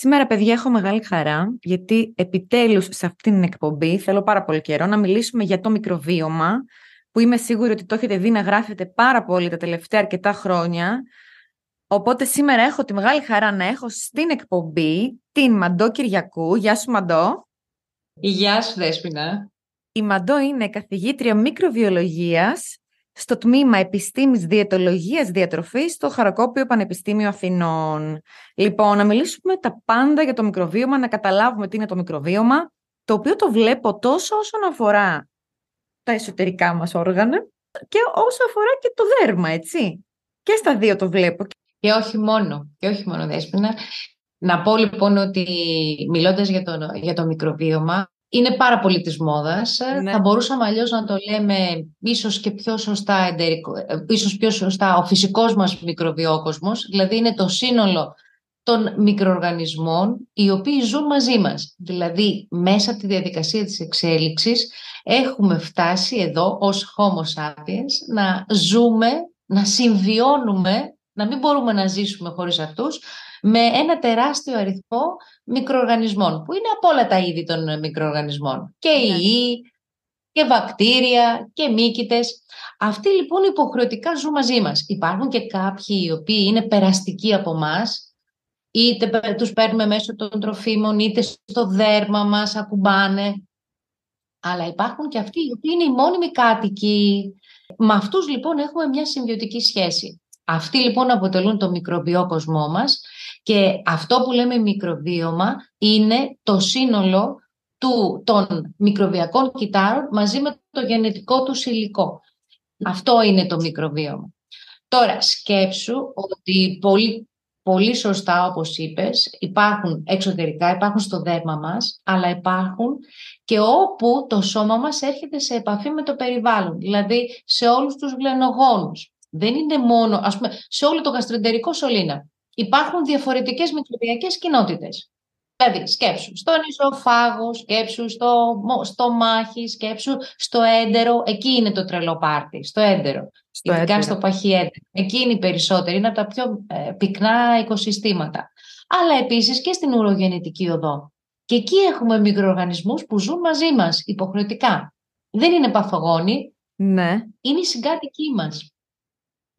σήμερα παιδιά έχω μεγάλη χαρά γιατί επιτέλους σε αυτήν την εκπομπή θέλω πάρα πολύ καιρό να μιλήσουμε για το μικροβίωμα που είμαι σίγουρη ότι το έχετε δει να γράφετε πάρα πολύ τα τελευταία αρκετά χρόνια Οπότε σήμερα έχω τη μεγάλη χαρά να έχω στην εκπομπή την Μαντό Κυριακού. Γεια σου Μαντό. Γεια σου Δέσποινα. Η Μαντό είναι καθηγήτρια μικροβιολογίας στο τμήμα Επιστήμης Διαιτολογίας Διατροφής στο Χαρακόπιο Πανεπιστήμιο Αθηνών. Λοιπόν, να μιλήσουμε τα πάντα για το μικροβίωμα, να καταλάβουμε τι είναι το μικροβίωμα, το οποίο το βλέπω τόσο όσον αφορά τα εσωτερικά μας όργανα και όσο αφορά και το δέρμα, έτσι. Και στα δύο το βλέπω. Και όχι μόνο, και όχι μόνο Δέσποινα. Να πω λοιπόν ότι μιλώντας για το, για το μικροβίωμα, είναι πάρα πολύ της μόδας. Ναι. Θα μπορούσαμε αλλιώς να το λέμε ίσως και πιο σωστά, εντερικό, ίσως πιο σωστά ο φυσικός μας μικροβιόκοσμος, δηλαδή είναι το σύνολο των μικροοργανισμών οι οποίοι ζουν μαζί μας. Δηλαδή μέσα από τη διαδικασία της εξέλιξης έχουμε φτάσει εδώ ως Homo sapiens να ζούμε, να συμβιώνουμε να μην μπορούμε να ζήσουμε χωρίς αυτούς, με ένα τεράστιο αριθμό μικροοργανισμών, που είναι από όλα τα είδη των μικροοργανισμών. Και ναι. ιοί, και βακτήρια, και μύκητες. Αυτοί λοιπόν υποχρεωτικά ζουν μαζί μας. Υπάρχουν και κάποιοι οι οποίοι είναι περαστικοί από εμά, είτε τους παίρνουμε μέσω των τροφίμων, είτε στο δέρμα μας ακουμπάνε. Αλλά υπάρχουν και αυτοί οι οποίοι είναι οι μόνιμοι κάτοικοι. Με αυτούς λοιπόν έχουμε μια συμβιωτική σχέση. Αυτοί λοιπόν αποτελούν το μικροβιό κοσμό μας και αυτό που λέμε μικροβίωμα είναι το σύνολο του, των μικροβιακών κυτάρων μαζί με το γενετικό του υλικό. Αυτό είναι το μικροβίωμα. Τώρα σκέψου ότι πολύ, πολύ σωστά όπως είπες υπάρχουν εξωτερικά, υπάρχουν στο δέρμα μας, αλλά υπάρχουν και όπου το σώμα μας έρχεται σε επαφή με το περιβάλλον, δηλαδή σε όλους τους γλενογόνους δεν είναι μόνο, ας πούμε, σε όλο το γαστρεντερικό σωλήνα υπάρχουν διαφορετικές μικροβιακές κοινότητες. Δηλαδή, σκέψου στον ισοφάγο, σκέψου στο, στο μάχη, σκέψου στο έντερο. Εκεί είναι το τρελό πάρτι, στο έντερο. Στο Ειδικά έντερο. στο παχύ έντερο. Εκεί είναι οι περισσότεροι, είναι από τα πιο ε, πυκνά οικοσυστήματα. Αλλά επίσης και στην ουρογεννητική οδό. Και εκεί έχουμε μικροοργανισμούς που ζουν μαζί μας υποχρεωτικά. Δεν είναι παθογόνοι, ναι. είναι οι συγκάτοικοί μας.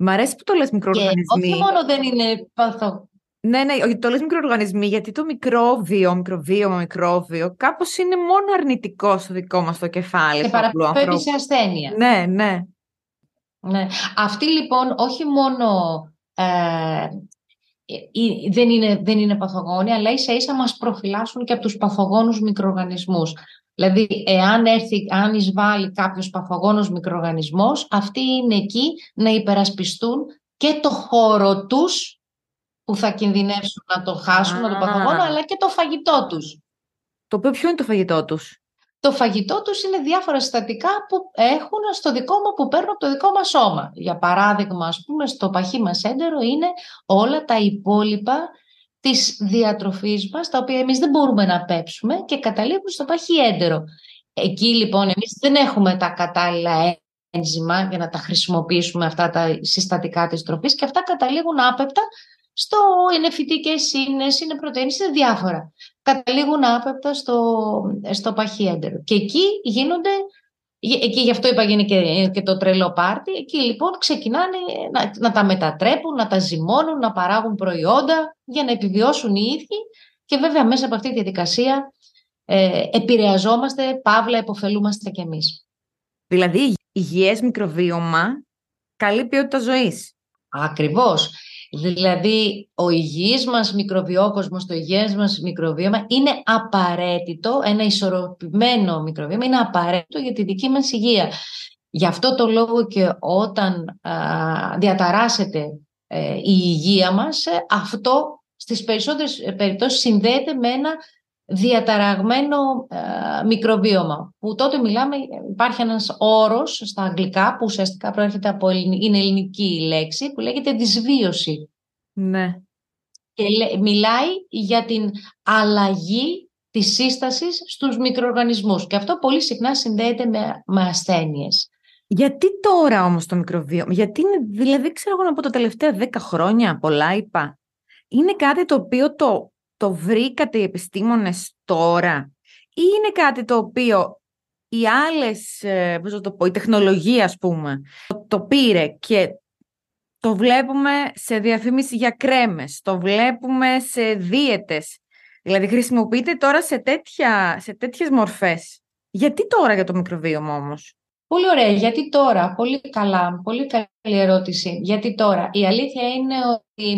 Μ' αρέσει που το λες μικροοργανισμοί. Και όχι μόνο δεν είναι παθο... Ναι, ναι, το λες μικροοργανισμοί, γιατί το μικρόβιο, μικροβίωμα, μικρόβιο, κάπως είναι μόνο αρνητικό στο δικό μας το κεφάλι. Και παραπέμπει σε ασθένεια. Ναι, ναι. ναι. Αυτοί λοιπόν όχι μόνο ε, ε δεν, είναι, δεν είναι παθογόνοι, αλλά ίσα ίσα μας προφυλάσσουν και από τους παθογόνους μικροοργανισμούς. Δηλαδή, εάν έρθει, αν εισβάλλει κάποιος παθογόνος μικροοργανισμός, αυτοί είναι εκεί να υπερασπιστούν και το χώρο τους που θα κινδυνεύσουν να το χάσουν, να το παθογόνο, αλλά και το φαγητό τους. Το οποίο ποιο είναι το φαγητό τους; Το φαγητό τους είναι διάφορα συστατικά που έχουν στο δικό μου, που παίρνουν από το δικό μας σώμα. Για παράδειγμα, ας πούμε, στο παχύ μας έντερο είναι όλα τα υπόλοιπα της διατροφής μας, τα οποία εμείς δεν μπορούμε να πέψουμε και καταλήγουν στο παχύ έντερο. Εκεί λοιπόν εμείς δεν έχουμε τα κατάλληλα ένζημα για να τα χρησιμοποιήσουμε αυτά τα συστατικά της τροφής και αυτά καταλήγουν άπεπτα στο είναι φυτικές, είναι, είναι πρωτεΐνες, είναι διάφορα. Καταλήγουν άπεπτα στο, στο παχύ έντερο. Και εκεί γίνονται Εκεί γι' αυτό είπα γίνει και, και το τρελό πάρτι. Εκεί λοιπόν ξεκινάνε να, να τα μετατρέπουν, να τα ζυμώνουν, να παράγουν προϊόντα για να επιβιώσουν οι ίδιοι και βέβαια μέσα από αυτή τη διαδικασία ε, επηρεαζόμαστε, παύλα, εποφελούμαστε κι εμείς. Δηλαδή υγιές μικροβίωμα, καλή ποιότητα ζωής. Ακριβώς. Δηλαδή, ο υγιής μας μικροβιόκοσμος, το υγιές μας μικροβίωμα είναι απαραίτητο, ένα ισορροπημένο μικροβίωμα είναι απαραίτητο για τη δική μας υγεία. Γι' αυτό το λόγο και όταν α, διαταράσσεται ε, η υγεία μας, ε, αυτό στις περισσότερες περιπτώσεις συνδέεται με ένα διαταραγμένο ε, μικροβίωμα. Που τότε μιλάμε, υπάρχει ένας όρος στα αγγλικά που ουσιαστικά προέρχεται από είναι ελληνική η λέξη που λέγεται δυσβίωση. Ναι. Και μιλάει για την αλλαγή της σύστασης στους μικροοργανισμούς. Και αυτό πολύ συχνά συνδέεται με, με ασθένειες. Γιατί τώρα όμως το μικροβίωμα, γιατί είναι, δηλαδή ξέρω εγώ από τα τελευταία δέκα χρόνια, πολλά είπα, είναι κάτι το οποίο το το βρήκατε οι επιστήμονες τώρα ή είναι κάτι το οποίο οι άλλες, ε, πώς το πω, η τεχνολογία ας πούμε, το πήρε και το βλέπουμε σε διαφήμιση για κρέμες, το βλέπουμε σε δίαιτες. Δηλαδή χρησιμοποιείται τώρα σε, τέτοια, σε τέτοιες μορφές. Γιατί τώρα για το μικροβίωμα όμως; Πολύ ωραία. Γιατί τώρα, πολύ καλά, πολύ καλή ερώτηση. Γιατί τώρα; Η αλήθεια είναι ότι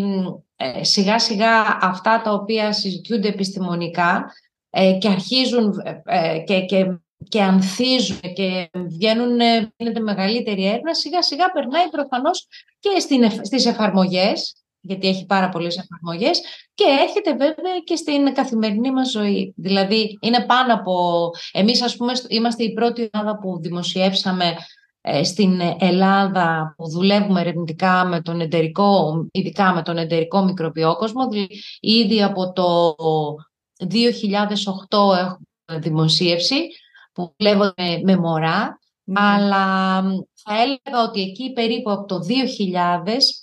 ε, σιγά σιγά αυτά τα οποία συζητιούνται επιστημονικά ε, και αρχίζουν ε, και, και, και ανθίζουν και βγαίνουν, γίνεται μεγαλύτερη έρευνα, σιγά σιγά περνάει προφανώς και στην, στις εφαρμογές, γιατί έχει πάρα πολλές εφαρμογές και έρχεται βέβαια και στην καθημερινή μας ζωή. Δηλαδή είναι πάνω από... Εμείς ας πούμε είμαστε η πρώτη ομάδα που δημοσιεύσαμε ε, στην Ελλάδα που δουλεύουμε ερευνητικά με τον εταιρικό, ειδικά με τον εταιρικό μικροβιόκοσμο. Ήδη από το 2008 έχουμε δημοσίευση που δουλεύουμε με μωρά, ναι. αλλά θα έλεγα ότι εκεί περίπου από το 2000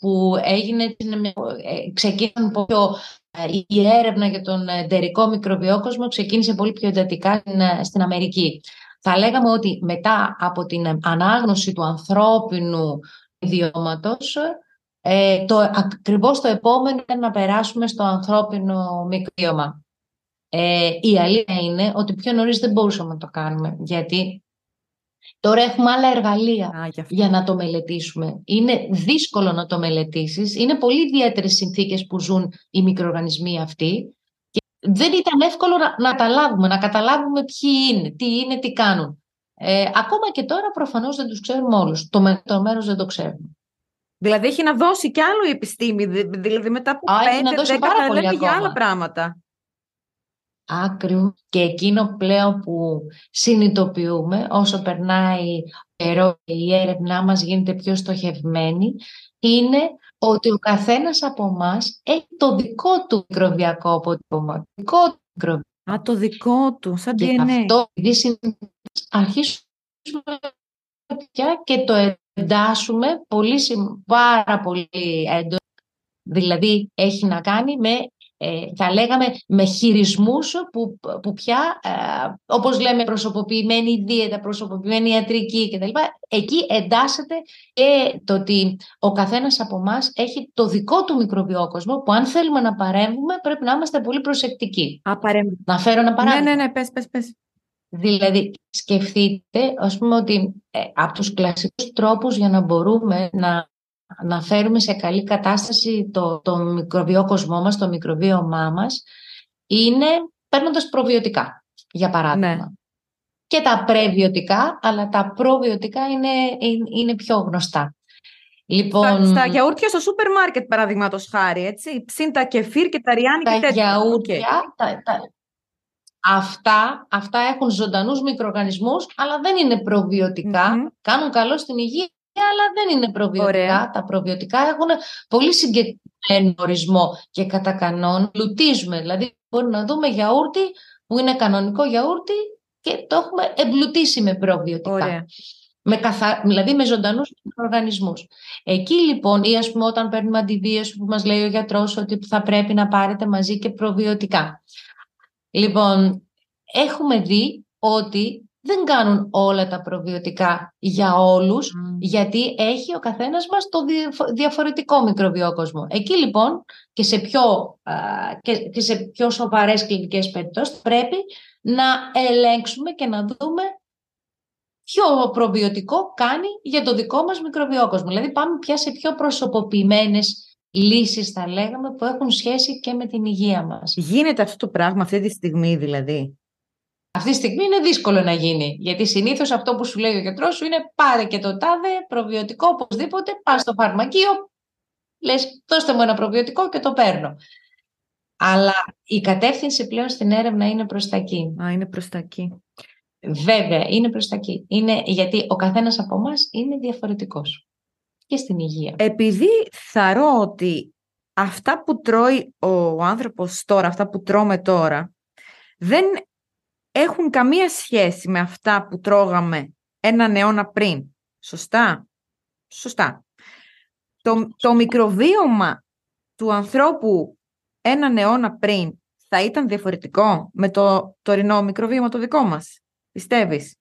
που έγινε, ε, ξεκίνησαν πιο, ε, η έρευνα για τον εταιρικό μικροβιόκοσμο ξεκίνησε πολύ πιο εντατικά στην Αμερική. Θα λέγαμε ότι μετά από την ανάγνωση του ανθρώπινου ιδιώματος, ε, το, ακριβώς το επόμενο είναι να περάσουμε στο ανθρώπινο μικροβίωμα. Ε, η αλήθεια είναι ότι πιο νωρίς δεν μπορούσαμε να το κάνουμε, γιατί τώρα έχουμε άλλα εργαλεία για να το μελετήσουμε. Είναι δύσκολο να το μελετήσεις, είναι πολύ ιδιαίτερες συνθήκες που ζουν οι μικροοργανισμοί αυτοί δεν ήταν εύκολο να, να τα λάβουμε, να καταλάβουμε ποιοι είναι, τι είναι, τι κάνουν. Ε, ακόμα και τώρα προφανώς δεν τους ξέρουμε όλους. Το, το μέρος δεν το ξέρουμε. Δηλαδή έχει να δώσει κι άλλο η επιστήμη, δηλαδή μετά από πέντε, δέκα θα λέμε για άλλα πράγματα. Άκριο και εκείνο πλέον που συνειδητοποιούμε όσο περνάει καιρός και η έρευνά μας γίνεται πιο στοχευμένη είναι ότι ο καθένας από εμά έχει το δικό του μικροβιακό αποτύπωμα. Δικό του μικροβιακό. Α, το δικό του, σαν και DNA. Αυτό, αρχίσουμε πια και το εντάσσουμε πολύ, πάρα πολύ έντονα. Δηλαδή, έχει να κάνει με ε, θα λέγαμε με χειρισμούς που, που πια, ε, όπως λέμε προσωποποιημένη δίαιτα, προσωποποιημένη ιατρική κτλ. Εκεί εντάσσεται και το ότι ο καθένας από εμά έχει το δικό του μικροβιόκοσμο που αν θέλουμε να παρέμβουμε πρέπει να είμαστε πολύ προσεκτικοί. Α, να φέρω ένα παράδειγμα. Ναι, ναι, ναι, πες, πες, πες. Δηλαδή, σκεφτείτε, ας πούμε, ότι ε, από τους κλασικούς τρόπους για να μπορούμε να να φέρουμε σε καλή κατάσταση το, το μικροβιό κοσμό μας, το μικροβίωμά μας, είναι παίρνοντας προβιωτικά, για παράδειγμα. Ναι. Και τα πρεβιωτικά, αλλά τα προβιωτικά είναι, είναι, πιο γνωστά. Λοιπόν, στα, γιαούρτια στο σούπερ μάρκετ, παραδείγματος χάρη, έτσι. Ψήν τα κεφίρ και τα ριάνι τα και τέτοια. Γιαούρτια, τα, τα, αυτά, αυτά έχουν ζωντανούς μικροοργανισμούς, αλλά δεν είναι Κάνουν καλό στην υγεία, αλλά δεν είναι προβιωτικά. Τα προβιωτικά έχουν πολύ συγκεκριμένο ορισμό και κατά κανόν λουτίζουμε. Δηλαδή μπορούμε να δούμε γιαούρτι που είναι κανονικό γιαούρτι και το έχουμε εμπλουτίσει με προβιωτικά. Με καθα... Δηλαδή με ζωντανούς οργανισμούς. Εκεί λοιπόν, ή ας πούμε όταν παίρνουμε αντιδίωση που μας λέει ο γιατρός ότι θα πρέπει να πάρετε μαζί και προβιωτικά. Λοιπόν, έχουμε δει ότι δεν κάνουν όλα τα προβιωτικά για όλους, γιατί έχει ο καθένας μας το διαφορετικό μικροβιόκοσμο. Εκεί λοιπόν και σε πιο, και, και σε πιο σοβαρές κλινικές περιπτώσεις πρέπει να ελέγξουμε και να δούμε ποιο προβιωτικό κάνει για το δικό μας μικροβιόκοσμο. Δηλαδή πάμε πια σε πιο προσωποποιημένες λύσεις θα λέγαμε που έχουν σχέση και με την υγεία μας. Γίνεται αυτό το πράγμα αυτή τη στιγμή δηλαδή; Αυτή τη στιγμή είναι δύσκολο να γίνει. Γιατί συνήθως αυτό που σου λέει ο γιατρός σου είναι πάρε και το τάδε προβιωτικό οπωσδήποτε, πας στο φαρμακείο, λες, δώστε μου ένα προβιωτικό και το παίρνω. Αλλά η κατεύθυνση πλέον στην έρευνα είναι προς τα εκεί. Α, είναι προς τα εκεί. Βέβαια, είναι προς τα εκεί. Είναι γιατί ο καθένας από εμάς είναι διαφορετικός. Και στην υγεία. Επειδή θαρώ ότι αυτά που τρώει ο άνθρωπος τώρα, αυτά που τρώμε τώρα, δεν έχουν καμία σχέση με αυτά που τρώγαμε έναν αιώνα πριν. Σωστά; Σωστά. Το, το μικροβίωμα του ανθρώπου έναν αιώνα πριν θα ήταν διαφορετικό με το τωρινό μικροβίωμα το δικό μας. Πιστεύεις;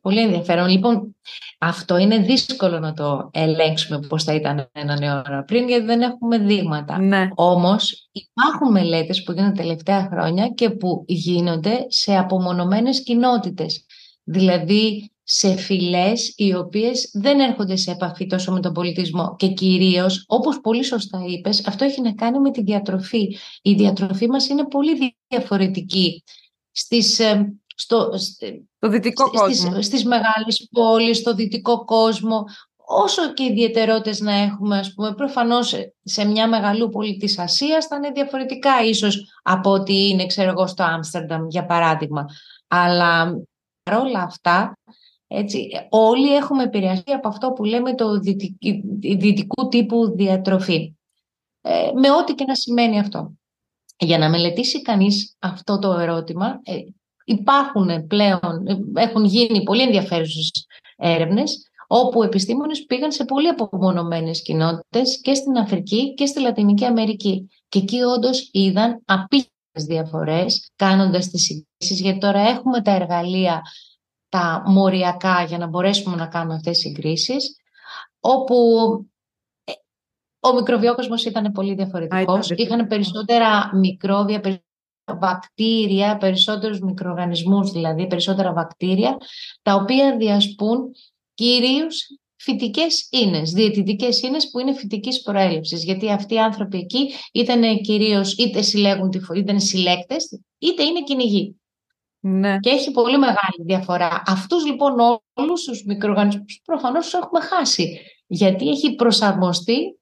Πολύ ενδιαφέρον. Λοιπόν, αυτό είναι δύσκολο να το ελέγξουμε πώς θα ήταν έναν αιώνα πριν, γιατί δεν έχουμε δείγματα. Ναι. Όμως υπάρχουν μελέτες που γίνονται τελευταία χρόνια και που γίνονται σε απομονωμένες κοινότητες. Δηλαδή σε φυλές οι οποίες δεν έρχονται σε επαφή τόσο με τον πολιτισμό και κυρίως, όπως πολύ σωστά είπες, αυτό έχει να κάνει με τη διατροφή. Η διατροφή μας είναι πολύ διαφορετική στις ε, στο, στο δυτικό στις, κόσμο. Στις, μεγάλες πόλεις, στο δυτικό κόσμο, όσο και ιδιαιτερότητες να έχουμε, ας πούμε, προφανώς σε μια μεγαλούπολη της Ασίας θα είναι διαφορετικά ίσως από ότι είναι, ξέρω εγώ, στο Άμστερνταμ, για παράδειγμα. Αλλά όλα αυτά, έτσι, όλοι έχουμε επηρεαστεί από αυτό που λέμε το δυτικού τύπου διατροφή. Ε, με ό,τι και να σημαίνει αυτό. Για να μελετήσει κανείς αυτό το ερώτημα, ε, υπάρχουν πλέον, έχουν γίνει πολύ ενδιαφέρουσες έρευνες όπου επιστήμονες πήγαν σε πολύ απομονωμένες κοινότητες και στην Αφρική και στη Λατινική Αμερική. Και εκεί όντως είδαν απίστευτες διαφορές κάνοντας τις συγκρίσεις, γιατί τώρα έχουμε τα εργαλεία τα μοριακά για να μπορέσουμε να κάνουμε αυτές τις συγκρίσεις, όπου ε, ο μικροβιόκοσμος ήταν πολύ διαφορετικός. Είχαν περισσότερα μικρόβια, βακτήρια, περισσότερους μικροοργανισμούς δηλαδή, περισσότερα βακτήρια, τα οποία διασπούν κυρίως φυτικές ίνες, διαιτητικές ίνες που είναι φυτικής προέλευσης. Γιατί αυτοί οι άνθρωποι εκεί ήταν κυρίως είτε συλλέγουν τη είτε είναι συλλέκτες, είτε είναι κυνηγοί. Ναι. Και έχει πολύ μεγάλη διαφορά. Αυτούς λοιπόν όλους τους μικροοργανισμούς προφανώς τους έχουμε χάσει. Γιατί έχει προσαρμοστεί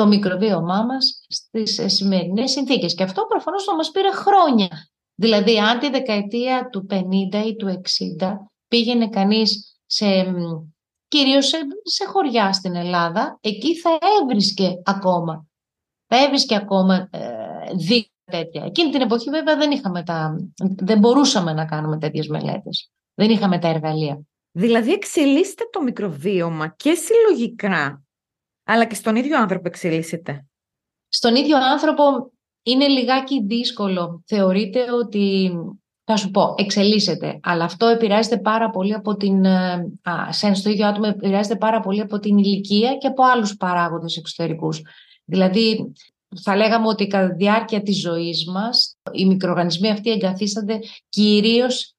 το μικροβίωμά μας στις ε, σημερινές συνθήκες. Και αυτό προφανώς θα μας πήρε χρόνια. Δηλαδή, αν τη δεκαετία του 50 ή του 60 πήγαινε κανείς σε, κυρίως σε, χωριά στην Ελλάδα, εκεί θα έβρισκε ακόμα. Θα έβρισκε ακόμα ε, τέτοια. Εκείνη την εποχή βέβαια δεν, είχαμε τα, δεν μπορούσαμε να κάνουμε τέτοιες μελέτες. Δεν είχαμε τα εργαλεία. Δηλαδή εξελίσσεται το μικροβίωμα και συλλογικά αλλά και στον ίδιο άνθρωπο εξελίσσεται. Στον ίδιο άνθρωπο είναι λιγάκι δύσκολο. Θεωρείται ότι, θα σου πω, εξελίσσεται, αλλά αυτό επηρεάζεται πάρα πολύ από την, ε, α, στο ίδιο άτομο επηρεάζεται πάρα πολύ από την ηλικία και από άλλους παράγοντες εξωτερικούς. Δηλαδή, θα λέγαμε ότι κατά τη διάρκεια της ζωής μας, οι μικροοργανισμοί αυτοί εγκαθίστανται κυρίως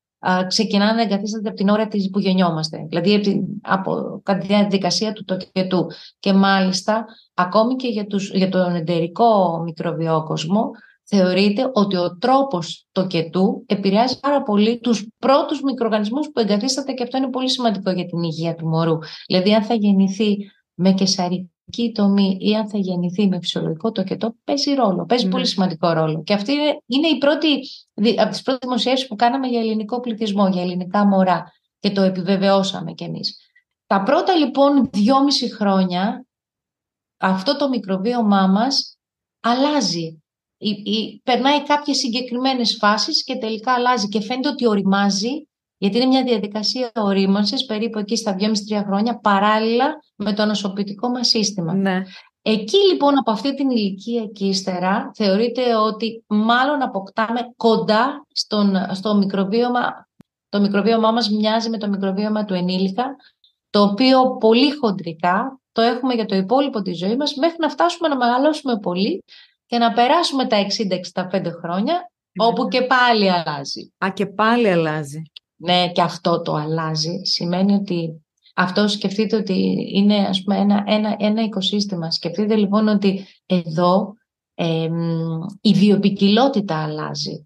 ξεκινάνε να εγκαθίστανται από την ώρα της που γεννιόμαστε. Δηλαδή από, κατά τη διαδικασία του τοκετού. Και μάλιστα ακόμη και για, τους, για τον εντερικό μικροβιόκοσμο θεωρείται ότι ο τρόπος τοκετού επηρεάζει πάρα πολύ τους πρώτους μικροοργανισμούς που εγκαθίσταται και αυτό είναι πολύ σημαντικό για την υγεία του μωρού. Δηλαδή αν θα γεννηθεί με κεσαρική τομή ή αν θα γεννηθεί με φυσιολογικό τοκετό, παίζει ρόλο. Παίζει πολύ σημαντικό ρόλο. Και αυτή είναι η πρώτη, από τις πρώτες δημοσιεύσεις που κάναμε για ελληνικό πληθυσμό, για ελληνικά μωρά. Και το επιβεβαιώσαμε κι εμείς. Τα πρώτα λοιπόν δυόμιση χρόνια αυτό το μικροβίωμά μας αλλάζει. Η, η, περνάει κάποιες συγκεκριμένες φάσεις και τελικά αλλάζει και φαίνεται ότι οριμάζει γιατί είναι μια διαδικασία ορίμανση περίπου εκεί στα 2,5-3 χρόνια παράλληλα με το νοσοποιητικό μας σύστημα. Ναι. Εκεί λοιπόν από αυτή την ηλικία και ύστερα θεωρείται ότι μάλλον αποκτάμε κοντά στον, στο μικροβίωμα. Το μικροβίωμά μας μοιάζει με το μικροβίωμα του ενήλικα, το οποίο πολύ χοντρικά το έχουμε για το υπόλοιπο της ζωής μας μέχρι να φτάσουμε να μεγαλώσουμε πολύ και να περάσουμε τα 60-65 χρόνια, ναι. όπου και πάλι αλλάζει. Α, και πάλι αλλάζει. Ναι, και αυτό το αλλάζει. Σημαίνει ότι Αυτό σκεφτείτε ότι είναι ας πούμε, ένα, ένα, ένα οικοσύστημα. Σκεφτείτε λοιπόν ότι εδώ ε, η βιοπικιλότητα αλλάζει.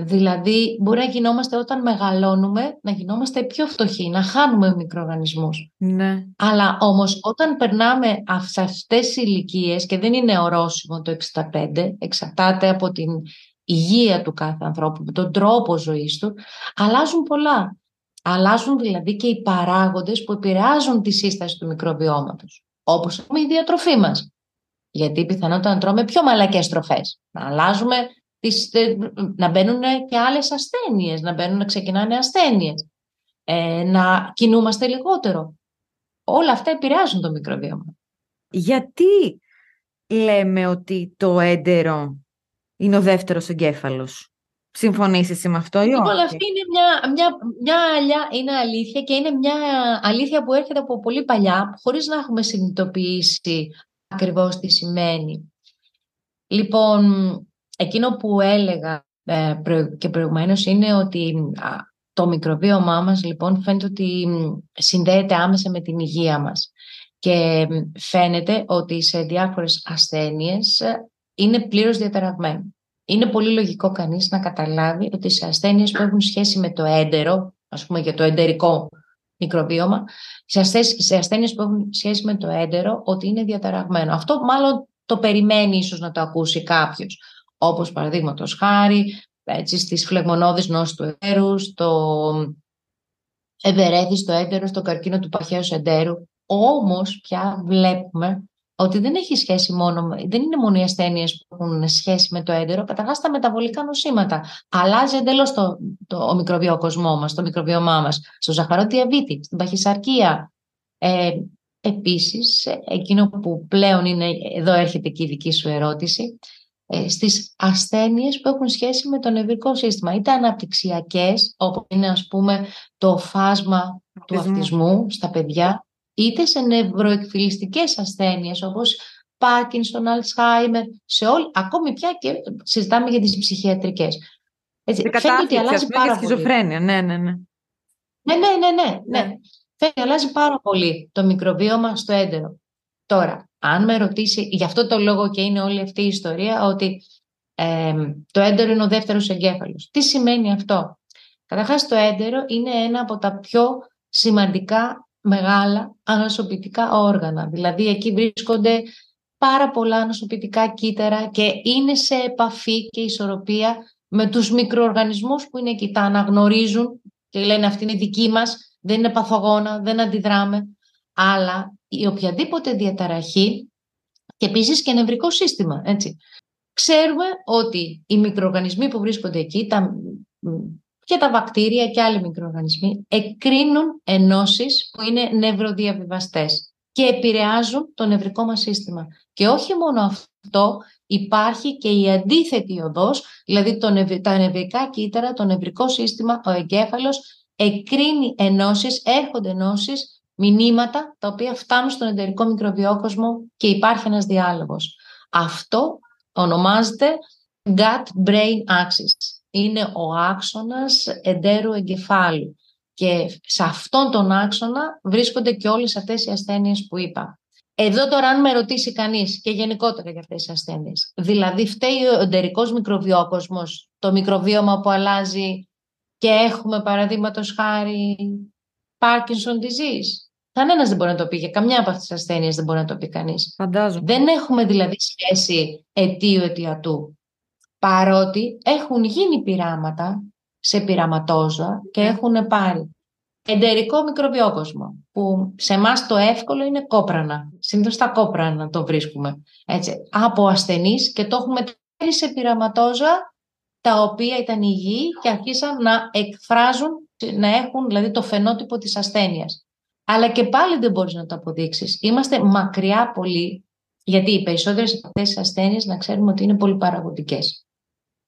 Δηλαδή, μπορεί να γινόμαστε όταν μεγαλώνουμε, να γινόμαστε πιο φτωχοί, να χάνουμε μικροοργανισμούς. Ναι. Αλλά όμως όταν περνάμε σε αυτές τις ηλικίες και δεν είναι ορόσημο το 65, εξαρτάται από την υγεία του κάθε ανθρώπου, τον τρόπο ζωής του, αλλάζουν πολλά. Αλλάζουν δηλαδή και οι παράγοντες που επηρεάζουν τη σύσταση του μικροβιώματος, όπως η διατροφή μας. Γιατί πιθανότατα να τρώμε πιο μαλακές τροφές. Να αλλάζουμε τις, ε, να μπαίνουν και άλλες ασθένειες, να μπαίνουν να ξεκινάνε ασθένειες, ε, να κινούμαστε λιγότερο. Όλα αυτά επηρεάζουν το μικροβίωμα. Γιατί λέμε ότι το έντερο είναι ο δεύτερος εγκέφαλος. Συμφωνείς εσύ με αυτό ή λοιπόν, όχι; αυτή είναι μια, μια, μια αλιά, είναι αλήθεια και είναι μια αλήθεια που έρχεται από πολύ παλιά, χωρίς να έχουμε συνειδητοποιήσει ακριβώς τι σημαίνει. Λοιπόν, Εκείνο που έλεγα ε, και προηγουμένως είναι ότι το μικροβίωμά μας λοιπόν φαίνεται ότι συνδέεται άμεσα με την υγεία μας και φαίνεται ότι σε διάφορες ασθένειες ε, είναι πλήρως διαταραγμένο. Είναι πολύ λογικό κανείς να καταλάβει ότι σε ασθένειες που έχουν σχέση με το έντερο, ας πούμε για το εντερικό μικροβίωμα, σε ασθένειες που έχουν σχέση με το έντερο, ότι είναι διαταραγμένο. Αυτό μάλλον το περιμένει ίσως να το ακούσει κάποιος όπως παραδείγματος χάρη έτσι, στις φλεγμονώδεις νόσους του εντέρου, στο ευερέθη, στο έντερο, στο καρκίνο του παχαίου εντέρου. Όμως πια βλέπουμε ότι δεν έχει σχέση μόνο, δεν είναι μόνο οι ασθένειες που έχουν σχέση με το έντερο, καταρχάς τα μεταβολικά νοσήματα. Αλλάζει εντελώς το, το, ο μικροβιοκοσμό μας, το μικροβιωμά μας, στο ζαχαρόδιαβήτη, στην παχυσαρκία. Ε, Επίσης, εκείνο που πλέον είναι, εδώ έρχεται και η δική σου ερώτηση, ε, στις ασθένειες που έχουν σχέση με το νευρικό σύστημα. Είτε αναπτυξιακές, όπως είναι ας πούμε το φάσμα του αυτισμού στα παιδιά, είτε σε νευροεκφυλιστικές ασθένειες όπως Πάρκινσον, Αλτσχάιμερ, σε όλη, ακόμη πια και συζητάμε για τις ψυχιατρικές. Έτσι, φαίνεται ότι αλλάζει πάρα πολύ. Ναι, ναι, ναι. Ναι, ναι, ναι, ναι, ναι. ναι. Φαίνεται ότι αλλάζει πάρα πολύ το μικροβίωμα στο έντερο. Τώρα, αν με ρωτήσει, γι' αυτό το λόγο και είναι όλη αυτή η ιστορία, ότι το έντερο είναι ο δεύτερος εγκέφαλος. Τι σημαίνει αυτό; Καταρχάς το έντερο είναι ένα από τα πιο σημαντικά μεγάλα ανασωπητικά όργανα. Δηλαδή εκεί βρίσκονται πάρα πολλά ανασωπητικά κύτταρα και είναι σε επαφή και ισορροπία με τους μικροοργανισμούς που είναι εκεί. Τα αναγνωρίζουν και λένε αυτή είναι δική μας, δεν είναι παθογόνα, δεν αντιδράμε. Αλλά η οποιαδήποτε διαταραχή και επίσης και νευρικό σύστημα. Έτσι. Ξέρουμε ότι οι μικροοργανισμοί που βρίσκονται εκεί, τα, και τα βακτήρια και άλλοι μικροοργανισμοί, εκρίνουν ενώσεις που είναι νευροδιαβιβαστές και επηρεάζουν το νευρικό μας σύστημα. Και όχι μόνο αυτό, υπάρχει και η αντίθετη οδός, δηλαδή το, τα νευρικά κύτταρα, το νευρικό σύστημα, ο εγκέφαλος, εκρίνει ενώσεις, έρχονται ενώσεις μηνύματα τα οποία φτάνουν στον εντερικό μικροβιόκοσμο και υπάρχει ένας διάλογος. Αυτό ονομάζεται gut-brain axis. Είναι ο άξονας εντέρου εγκεφάλου. Και σε αυτόν τον άξονα βρίσκονται και όλες αυτές οι ασθένειες που είπα. Εδώ τώρα αν με ρωτήσει κανείς και γενικότερα για αυτές τις ασθένειες, δηλαδή φταίει ο εντερικός μικροβιόκοσμος, το μικροβίωμα που αλλάζει και έχουμε παραδείγματος χάρη Parkinson disease; Κανένας δεν μπορεί να το πει. Για καμιά από αυτές τις ασθένειες δεν μπορεί να το πει κανείς. Δεν έχουμε δηλαδή σχέση αιτίου-αιτιατού. Παρότι έχουν γίνει πειράματα σε πειραματόζωα και ναι. έχουν πάρει εντερικό μικροβιόκοσμο, που σε εμάς το εύκολο είναι κόπρανα. Συνήθως τα κόπρανα το βρίσκουμε. Έτσι, από ασθενείς και το έχουμε πάρει σε πειραματόζωα τα οποία ήταν υγιή και αρχίσαν να εκφράζουν, να έχουν δηλαδή το φαινότυπο της ασθένειας. Αλλά και πάλι δεν μπορείς να το αποδείξεις. Είμαστε μακριά πολύ, γιατί οι περισσότερες από αυτές τις ασθένειες να ξέρουμε ότι είναι πολύ παραγωγικές.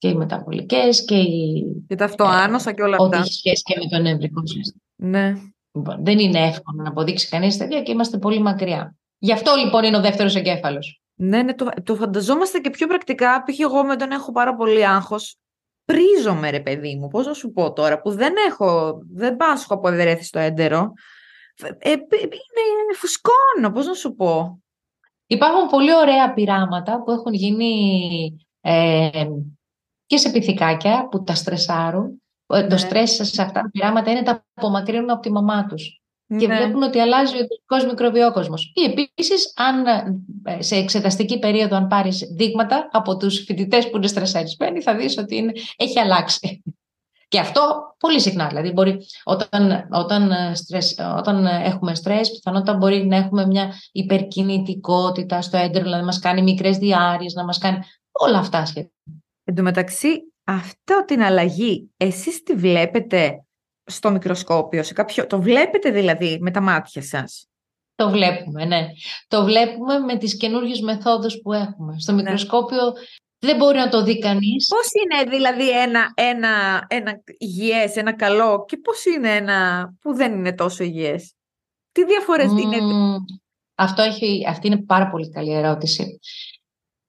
Και οι μεταβολικές και οι... Και τα αυτοάνοσα και όλα αυτά. Ό,τι έχει σχέση και με τον νευρικό σύστημα. Ναι. Λοιπόν, δεν είναι εύκολο να αποδείξει κανείς τέτοια και είμαστε πολύ μακριά. Γι' αυτό λοιπόν είναι ο δεύτερος εγκέφαλος. Ναι, ναι, το, το φανταζόμαστε και πιο πρακτικά. Π.χ. εγώ με τον έχω πάρα πολύ άγχος. Πρίζομαι, ρε παιδί μου, πώς να σου πω τώρα, που δεν έχω, δεν πάσχω από ευερέθη στο έντερο ε, είναι φουσκώνω, πώς να σου πω. Υπάρχουν πολύ ωραία πειράματα που έχουν γίνει ε, και σε πυθικάκια που τα στρεσάρουν. Ε, το ναι. στρες σε αυτά τα πειράματα είναι τα απομακρύνουν από τη μαμά τους. Και ναι. βλέπουν ότι αλλάζει ο ειδικό μικροβιόκοσμος. Ή επίσης, αν ε, σε εξεταστική περίοδο, αν πάρεις δείγματα από τους φοιτητές που είναι στρεσαρισμένοι, θα δεις ότι είναι, έχει αλλάξει. Και αυτό πολύ συχνά. Δηλαδή, μπορεί, όταν, όταν, ε, στρες, όταν έχουμε στρες, πιθανότητα μπορεί να έχουμε μια υπερκινητικότητα στο έντρο, να μας κάνει μικρές διάρειες, να μας κάνει όλα αυτά σχετικά. Εν τω μεταξύ, αυτό την αλλαγή, εσείς τη βλέπετε στο μικροσκόπιο, σε κάποιο... το βλέπετε δηλαδή με τα μάτια σας; Το βλέπουμε, ναι. Το βλέπουμε με τις καινούργιες μεθόδους που έχουμε. Στο ναι. μικροσκόπιο δεν μπορεί να το δει κανείς. Πώς είναι δηλαδή ένα, ένα, ένα υγιές, ένα καλό και πώς είναι ένα που δεν είναι τόσο υγιές; Τι διαφορές mm, είναι. Αυτό έχει, αυτή είναι πάρα πολύ καλή ερώτηση.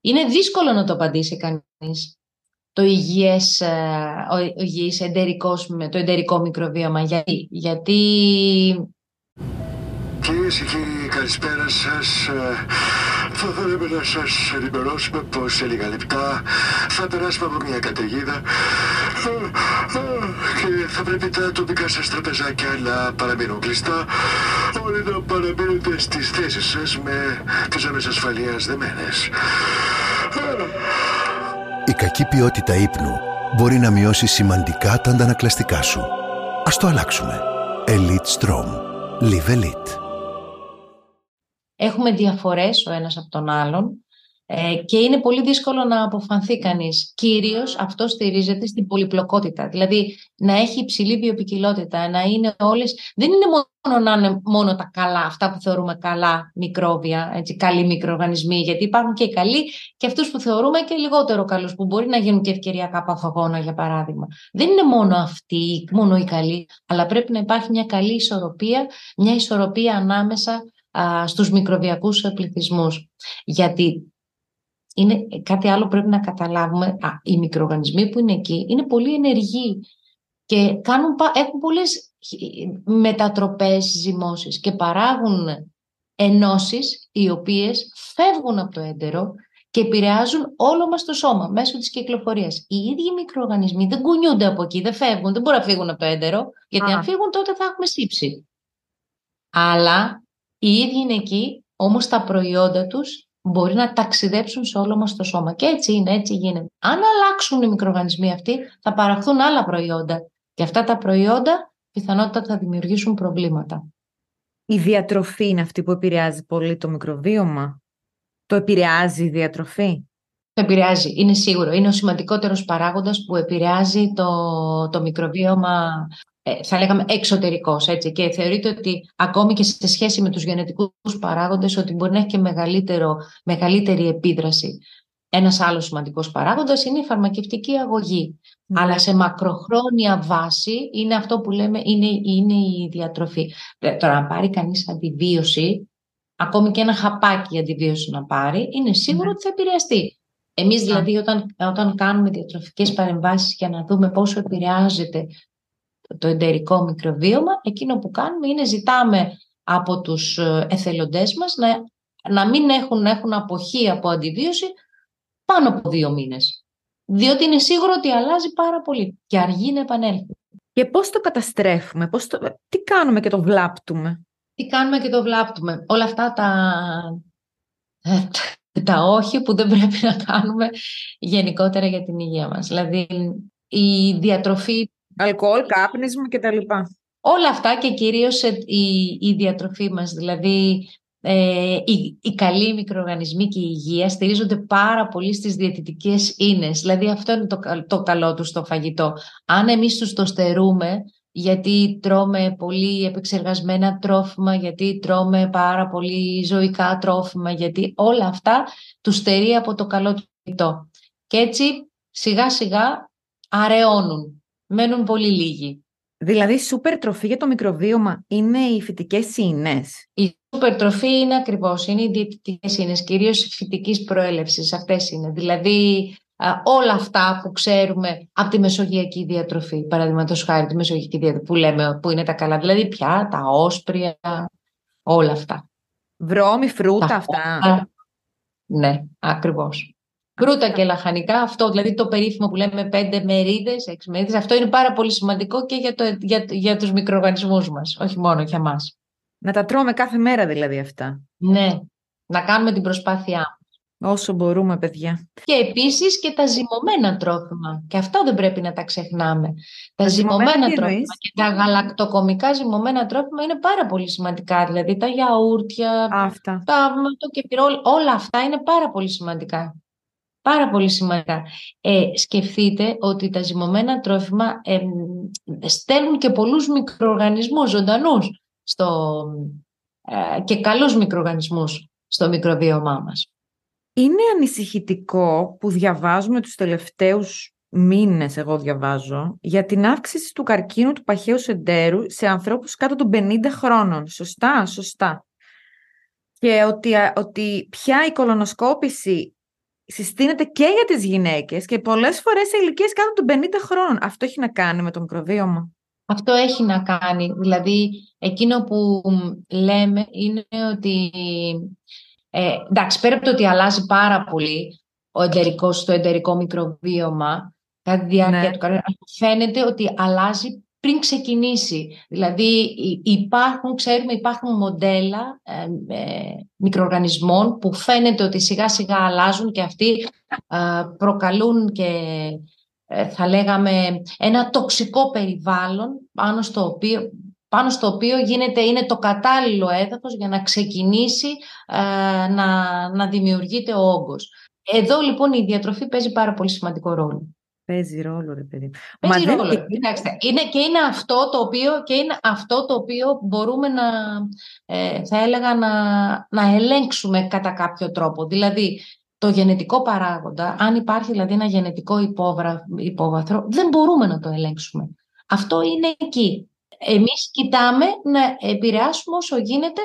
Είναι δύσκολο να το απαντήσει κανείς το υγιές, ε, ο υγιής εντερικός, το εντερικό μικροβίωμα. Γιατί, γιατί Κυρίες και κύριοι, καλησπέρα σας. Ε, θα θέλαμε να σας ενημερώσουμε πως σε λίγα λεπτά θα περάσουμε από μια καταιγίδα ε, ε, και θα πρέπει τα τοπικά σας τραπεζάκια να παραμείνουν κλειστά. Όλοι να παραμείνετε στις θέσεις σας με τις ζώνε ασφαλείας δεμένες. Η κακή ποιότητα ύπνου μπορεί να μειώσει σημαντικά τα αντανακλαστικά σου. Ας το αλλάξουμε. Elite Strom. Live Elite έχουμε διαφορές ο ένας από τον άλλον ε, και είναι πολύ δύσκολο να αποφανθεί κανείς. Κυρίως αυτό στηρίζεται στην πολυπλοκότητα, δηλαδή να έχει υψηλή βιοπικιλότητα, να είναι όλες... Δεν είναι μόνο να είναι μόνο τα καλά, αυτά που θεωρούμε καλά μικρόβια, έτσι, καλοί μικροοργανισμοί, γιατί υπάρχουν και οι καλοί και αυτούς που θεωρούμε και λιγότερο καλούς, που μπορεί να γίνουν και ευκαιριακά παθογόνα, για παράδειγμα. Δεν είναι μόνο αυτοί, μόνο οι καλοί, αλλά πρέπει να υπάρχει μια καλή ισορροπία, μια ισορροπία ανάμεσα α, στους μικροβιακούς πληθυσμούς. Γιατί είναι κάτι άλλο πρέπει να καταλάβουμε. Α, οι μικροοργανισμοί που είναι εκεί είναι πολύ ενεργοί και κάνουν, έχουν πολλές μετατροπές, ζυμώσεις και παράγουν ενώσεις οι οποίες φεύγουν από το έντερο και επηρεάζουν όλο μας το σώμα μέσω της κυκλοφορίας. Οι ίδιοι οι μικροοργανισμοί δεν κουνιούνται από εκεί, δεν φεύγουν, δεν μπορούν να φύγουν από το έντερο, γιατί αν φύγουν τότε θα έχουμε σύψη. Αλλά οι ίδιοι είναι εκεί, όμως τα προϊόντα τους μπορεί να ταξιδέψουν σε όλο μας το σώμα. Και έτσι είναι, έτσι γίνεται. Αν αλλάξουν οι μικροοργανισμοί αυτοί, θα παραχθούν άλλα προϊόντα. Και αυτά τα προϊόντα πιθανότητα θα δημιουργήσουν προβλήματα. Η διατροφή είναι αυτή που επηρεάζει πολύ το μικροβίωμα; Το επηρεάζει η διατροφή; Το επηρεάζει, είναι σίγουρο. Είναι ο σημαντικότερος παράγοντας που επηρεάζει το, το μικροβίωμα ε, θα λέγαμε εξωτερικός έτσι, και θεωρείται ότι ακόμη και σε σχέση με τους γενετικούς παράγοντες ότι μπορεί να έχει και μεγαλύτερο, μεγαλύτερη επίδραση. Ένας άλλος σημαντικός παράγοντας είναι η φαρμακευτική αγωγή. Ναι. Αλλά σε μακροχρόνια βάση είναι αυτό που λέμε είναι, είναι η διατροφή. Ε, τώρα, αν πάρει κανείς αντιβίωση, ακόμη και ένα χαπάκι αντιβίωση να πάρει, είναι σίγουρο ναι. ότι θα επηρεαστεί. Εμείς δηλαδή όταν, όταν κάνουμε διατροφικές παρεμβάσεις για να δούμε πόσο επηρεάζεται το εντερικό μικροβίωμα, εκείνο που κάνουμε είναι ζητάμε από τους ε, εθελοντές μας να, να μην έχουν, έχουν αποχή από αντιβίωση πάνω από δύο μήνες. Διότι είναι σίγουρο ότι αλλάζει πάρα πολύ και αργεί να επανέλθει. Και πώς το καταστρέφουμε, πώς το, τι κάνουμε και το βλάπτουμε; Τι κάνουμε και το βλάπτουμε; Όλα αυτά τα, ε, τα όχι που δεν πρέπει να κάνουμε γενικότερα για την υγεία μας. Δηλαδή η διατροφή Αλκοόλ, κάπνισμα κτλ. Όλα αυτά και κυρίως η, η διατροφή μας, δηλαδή ε, οι, οι καλοί μικροοργανισμοί και η υγεία στηρίζονται πάρα πολύ στις διαιτητικές ίνες. Δηλαδή αυτό είναι το, το καλό τους στο φαγητό. Αν εμείς τους το στερούμε, γιατί τρώμε πολύ επεξεργασμένα τρόφιμα, γιατί τρώμε πάρα πολύ ζωικά τρόφιμα, γιατί όλα αυτά τους στερεί από το καλό του φαγητό. Και έτσι σιγά σιγά αραιώνουν μένουν πολύ λίγοι. Δηλαδή, η σούπερ τροφή για το μικροβίωμα είναι οι φυτικές ίνες. Η σούπερ τροφή είναι ακριβώς, είναι οι διαιτητικές ίνες, κυρίως φυτικής προέλευσης. Αυτές είναι. Δηλαδή, όλα αυτά που ξέρουμε από τη μεσογειακή διατροφή. Παραδείγματος χάρη τη μεσογειακή διατροφή που λέμε που είναι τα καλά, δηλαδή πια τα όσπρια, όλα αυτά. Βρώμη, φρούτα, αυτά. Ναι, ακριβώς. Φρούτα και λαχανικά, αυτό δηλαδή το περίφημο που λέμε πέντε μερίδες, έξι μερίδες, αυτό είναι πάρα πολύ σημαντικό και για, το, για, για τους μικροοργανισμούς μας, όχι μόνο για μας. Να τα τρώμε κάθε μέρα δηλαδή αυτά. Ναι, να κάνουμε την προσπάθειά Όσο μπορούμε, παιδιά. Και επίσης και τα ζυμωμένα τρόφιμα. Και αυτό δεν πρέπει να τα ξεχνάμε. Τα, ζυμωμένα τρόφιμα και τα γαλακτοκομικά ζυμωμένα τρόφιμα είναι πάρα πολύ σημαντικά. Δηλαδή τα γιαούρτια, αυτά. τα, το κεφυρό, όλα αυτά είναι πάρα πολύ σημαντικά. Πάρα πολύ σημαντικά. Ε, σκεφτείτε ότι τα ζυμωμένα τρόφιμα ε, στέλνουν και πολλούς μικροοργανισμούς ζωντανούς στο, ε, και καλούς μικροοργανισμούς στο μικροβίωμά μας. Είναι ανησυχητικό που διαβάζουμε τους τελευταίους μήνες, εγώ διαβάζω, για την αύξηση του καρκίνου του παχαίου σεντέρου σε ανθρώπους κάτω των 50 χρόνων. Σωστά, σωστά. Και ότι, ότι πια η κολονοσκόπηση συστήνεται και για τις γυναίκες και πολλές φορές σε ηλικίες κάτω των 50 χρόνων. Αυτό έχει να κάνει με το μικροβίωμα; Αυτό έχει να κάνει. Δηλαδή, εκείνο που λέμε είναι ότι ε, εντάξει, πέρα από το ότι αλλάζει πάρα πολύ ο εντερικός, το εντερικό μικροβίωμα κατά τη διάρκεια ναι. του καρκίνου, φαίνεται ότι αλλάζει πριν ξεκινήσει. Δηλαδή υπάρχουν, ξέρουμε, υπάρχουν μοντέλα ε, ε, μικροοργανισμών που φαίνεται ότι σιγά σιγά αλλάζουν και αυτοί ε, προκαλούν και ε, θα λέγαμε ένα τοξικό περιβάλλον πάνω στο οποίο πάνω στο οποίο γίνεται, είναι το κατάλληλο έδαφος για να ξεκινήσει ε, να, να δημιουργείται ο όγκος. Εδώ λοιπόν η διατροφή παίζει πάρα πολύ σημαντικό ρόλο. Παίζει ρόλο, ρε παιδί. Παίζει Μα ρόλο. Δεν... Κοιτάξτε, είναι, και είναι αυτό το οποίο, και είναι αυτό το οποίο μπορούμε να, ε, θα έλεγα, να, να ελέγξουμε κατά κάποιο τρόπο. Δηλαδή, το γενετικό παράγοντα, αν υπάρχει δηλαδή ένα γενετικό υπόβαθρο, δεν μπορούμε να το ελέγξουμε. Αυτό είναι εκεί εμείς κοιτάμε να επηρεάσουμε όσο γίνεται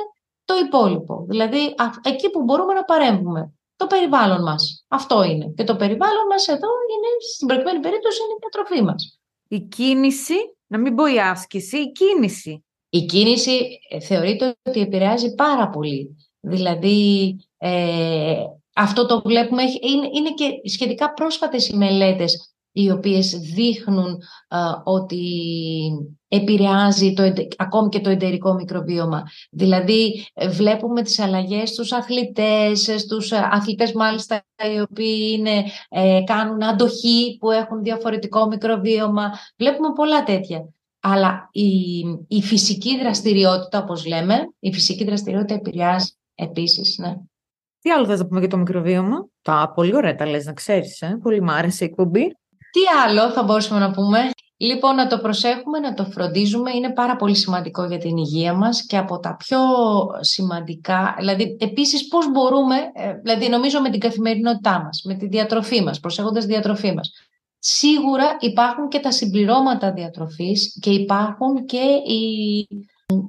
το υπόλοιπο. Δηλαδή, εκεί που μπορούμε να παρέμβουμε. Το περιβάλλον μας. Αυτό είναι. Και το περιβάλλον μας εδώ είναι, στην προκειμένη περίπτωση, είναι η διατροφή μας. Η κίνηση, να μην πω η άσκηση, η κίνηση. Η κίνηση ε, θεωρείται ότι επηρεάζει πάρα πολύ. Δηλαδή, ε, αυτό το βλέπουμε, είναι, είναι και σχετικά πρόσφατες οι μελέτες οι οποίες δείχνουν ότι επηρεάζει το, ακόμη και το εντερικό μικροβίωμα. Δηλαδή βλέπουμε τις αλλαγές στους αθλητές, στους αθλητές μάλιστα οι οποίοι είναι, ε, κάνουν αντοχή που έχουν διαφορετικό μικροβίωμα. Βλέπουμε πολλά τέτοια. Αλλά η, η φυσική δραστηριότητα, όπως λέμε, η φυσική δραστηριότητα επηρεάζει επίσης, ναι. Τι άλλο θες να πούμε για το μικροβίωμα; Τα πολύ ωραία τα λες να ξέρεις, ε; πολύ μ' άρεσε η εκπομπή. Τι άλλο θα μπορούσαμε να πούμε; Λοιπόν, να το προσέχουμε, να το φροντίζουμε, είναι πάρα πολύ σημαντικό για την υγεία μας και από τα πιο σημαντικά, δηλαδή επίσης πώς μπορούμε, ε, δηλαδή νομίζω με την καθημερινότητά μας, με τη διατροφή μας, προσέχοντας τη διατροφή μας. Σίγουρα υπάρχουν και τα συμπληρώματα διατροφής και υπάρχουν και, οι,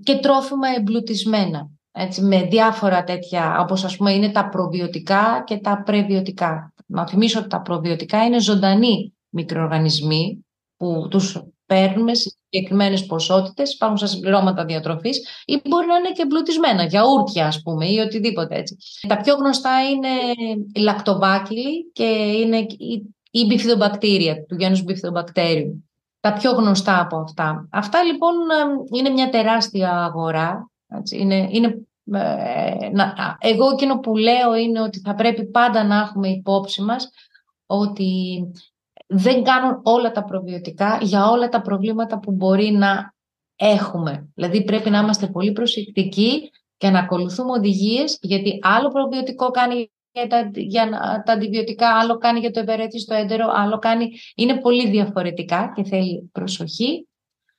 και τρόφιμα εμπλουτισμένα. Έτσι, με διάφορα τέτοια, όπως ας πούμε είναι τα προβιωτικά και τα πρεβιωτικά. Να θυμίσω ότι τα προβιωτικά είναι ζωντανοί μικροοργανισμοί που τους παίρνουμε σε συγκεκριμένες ποσότητες, υπάρχουν σαν συμπληρώματα διατροφής ή μπορεί να είναι και εμπλουτισμένα, γιαούρτια ας πούμε ή οτιδήποτε έτσι. Τα πιο γνωστά είναι οι λακτοβάκυλοι και είναι η μπιφιδομπακτήρια, του γένους μπιφιδομπακτέριου. Τα πιο γνωστά από αυτά. Αυτά λοιπόν είναι μια τεράστια αγορά. Έτσι. Είναι, είναι, ε, να, εγώ εκείνο που λέω είναι ότι θα πρέπει πάντα να έχουμε υπόψη μας ότι δεν κάνουν όλα τα προβιωτικά για όλα τα προβλήματα που μπορεί να έχουμε. Δηλαδή πρέπει να είμαστε πολύ προσεκτικοί και να ακολουθούμε οδηγίες, γιατί άλλο προβιωτικό κάνει για τα, για τα αντιβιωτικά, άλλο κάνει για το ευερέθι στο έντερο, άλλο κάνει... Είναι πολύ διαφορετικά και θέλει προσοχή.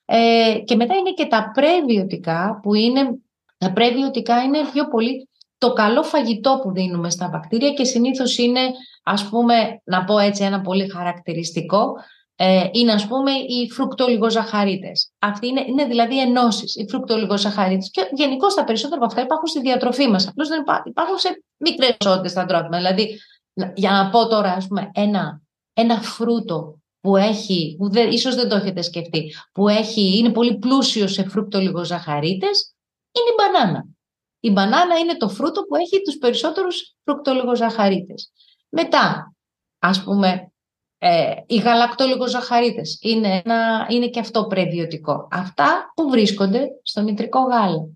Ε, και μετά είναι και τα πρεβιωτικά, που είναι... Τα πρεβιωτικά είναι πιο πολύ το καλό φαγητό που δίνουμε στα βακτήρια και συνήθως είναι, ας πούμε, να πω έτσι ένα πολύ χαρακτηριστικό, ε, είναι ας πούμε οι φρουκτολιγοζαχαρίτες. Αυτοί είναι, είναι δηλαδή ενώσεις, οι φρουκτολιγοζαχαρίτες. Και γενικώ τα περισσότερα από αυτά υπάρχουν στη διατροφή μας. Απλώς δεν υπάρχουν, υπάρχουν σε μικρές ποσότητες στα τρόφιμα. Δηλαδή, για να πω τώρα ας πούμε ένα ένα φρούτο που έχει, που δεν, ίσως δεν το έχετε σκεφτεί, που έχει, είναι πολύ πλούσιο σε φρούκτο λιγοζαχαρίτες, είναι η μπανάνα. Η μπανάνα είναι το φρούτο που έχει τους περισσότερους φρουκτολιγοζαχαρίτες. Μετά, ας πούμε, ε, οι γαλακτολιγοζαχαρίτες είναι, ένα, είναι και αυτό πρεβιωτικό. Αυτά που βρίσκονται στο μητρικό γάλα.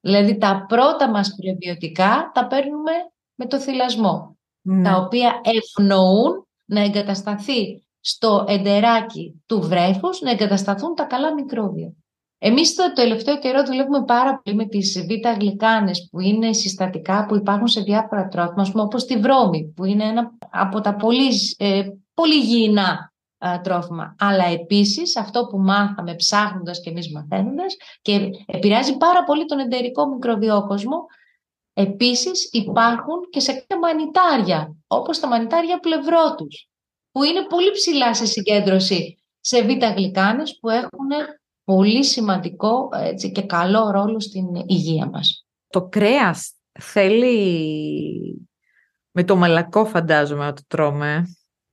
Δηλαδή τα πρώτα μας πρεβιωτικά τα παίρνουμε με το θυλασμό, ναι. τα οποία ευνοούν να εγκατασταθεί στο εντεράκι του βρέφους, να εγκατασταθούν τα καλά μικρόβια. Εμείς το τελευταίο καιρό δουλεύουμε πάρα πολύ με τις β' γλυκάνες που είναι συστατικά που υπάρχουν σε διάφορα τρόφιμα, όπως τη βρώμη που είναι ένα από τα πολύ, ε, πολύ υγιεινά τρόφιμα. Αλλά επίσης αυτό που μάθαμε ψάχνοντας και εμείς μαθαίνοντας και επηρεάζει πάρα πολύ τον εντερικό μικροβιόκοσμο Επίσης υπάρχουν και σε κάποια μανιτάρια, όπως τα μανιτάρια πλευρότους, που είναι πολύ ψηλά σε συγκέντρωση σε β' γλυκάνες που έχουν πολύ σημαντικό έτσι, και καλό ρόλο στην υγεία μας. Το κρέας θέλει με το μαλακό φαντάζομαι να το τρώμε.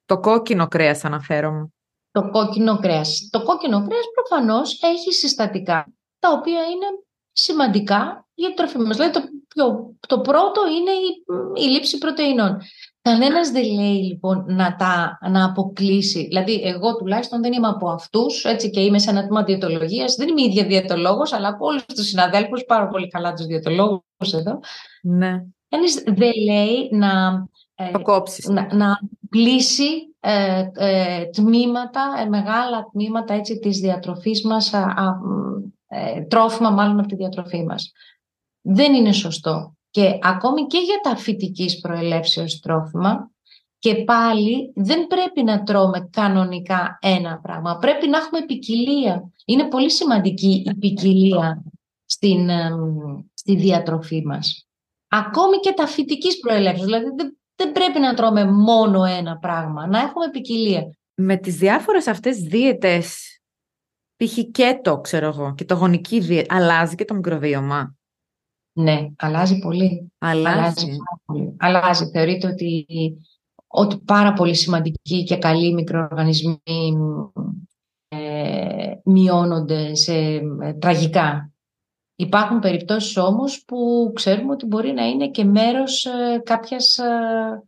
Το κόκκινο κρέας αναφέρομαι. Το κόκκινο κρέας. Το κόκκινο κρέας προφανώς έχει συστατικά τα οποία είναι σημαντικά για την τροφή μας. Δηλαδή το, το πρώτο είναι η, η λήψη πρωτεϊνών. Κανένας δεν λέει λοιπόν να τα να αποκλείσει. Δηλαδή, εγώ τουλάχιστον δεν είμαι από αυτούς, έτσι και είμαι σε ένα τμήμα διαιτολογίας. Δεν είμαι η ίδια διαιτολόγος, αλλά από όλους τους συναδέλφους, πάρα πολύ καλά τους διαιτολόγους εδώ. Ναι. Κανείς δεν λέει να. Ε, να, να πλήσει ε, ε, τμήματα, ε, μεγάλα τμήματα έτσι, της διατροφής μας, ε, τρόφιμα μάλλον από τη διατροφή μας. Δεν είναι σωστό. Και ακόμη και για τα φυτικής προελεύσεως τρόφιμα, και πάλι δεν πρέπει να τρώμε κανονικά ένα πράγμα. Πρέπει να έχουμε ποικιλία. Είναι πολύ σημαντική η ποικιλία στην, στη διατροφή μας. Ακόμη και τα φυτικής προελεύσεως. Δηλαδή δεν, πρέπει να τρώμε μόνο ένα πράγμα. Να έχουμε ποικιλία. Με τις διάφορες αυτές δίαιτες, π.χ. και το ξέρω εγώ, και το γονική δίαιτα, αλλάζει και το μικροβίωμα. Ναι, αλλάζει πολύ. Αλλάζει. πολύ. Αλλάζει. Θεωρείται ότι, ότι πάρα πολύ σημαντικοί και καλοί μικροοργανισμοί ε, μειώνονται σε ε, τραγικά. Υπάρχουν περιπτώσεις όμως που ξέρουμε ότι μπορεί να είναι και μέρος ε, κάποιας... Ε,